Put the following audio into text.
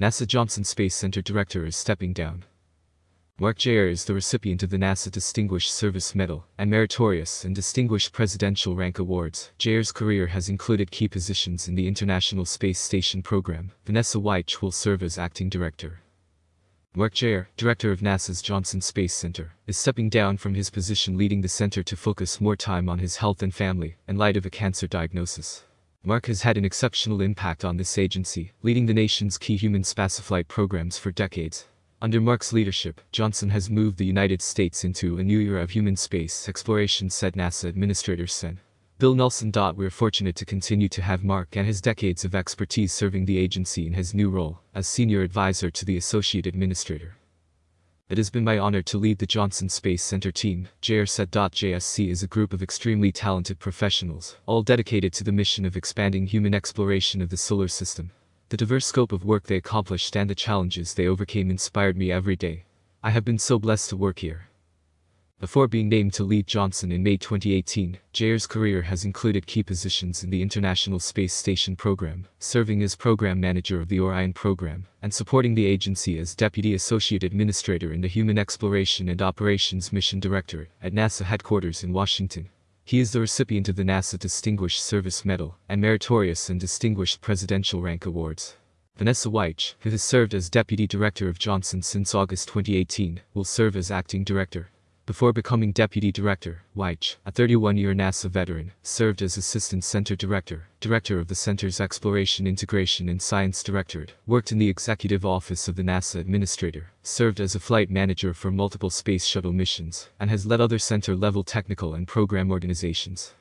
NASA Johnson Space Center Director is stepping down. Mark Geyer is the recipient of the NASA Distinguished Service Medal and Meritorious and Distinguished Presidential Rank Awards. Geyer's career has included key positions in the International Space Station program. Vanessa Wyche will serve as acting director. Mark Geyer, director of NASA's Johnson Space Center, is stepping down from his position leading the center to focus more time on his health and family in light of a cancer diagnosis. Mark has had an exceptional impact on this agency, leading the nation's key human spaceflight programs for decades. Under Mark's leadership, Johnson has moved the United States into a new era of human space exploration said NASA Administrator Sen. Bill Nelson. We're fortunate to continue to have Mark and his decades of expertise serving the agency in his new role as Senior Advisor to the Associate Administrator. It has been my honor to lead the Johnson Space Center team. JSC is a group of extremely talented professionals, all dedicated to the mission of expanding human exploration of the solar system. The diverse scope of work they accomplished and the challenges they overcame inspired me every day. I have been so blessed to work here. Before being named to lead Johnson in May 2018, Geyer's career has included key positions in the International Space Station program, serving as program manager of the Orion program, and supporting the agency as Deputy Associate Administrator in the Human Exploration and Operations Mission Director at NASA headquarters in Washington. He is the recipient of the NASA Distinguished Service Medal and Meritorious and Distinguished Presidential Rank Awards. Vanessa Wyche, who has served as Deputy Director of Johnson since August 2018, will serve as Acting Director. Before becoming Deputy Director, Wyche, a 31-year NASA veteran, served as Assistant Center Director, Director of the Center's Exploration Integration and Science Directorate, worked in the Executive Office of the NASA Administrator, served as a flight manager for multiple space shuttle missions, and has led other center-level technical and program organizations.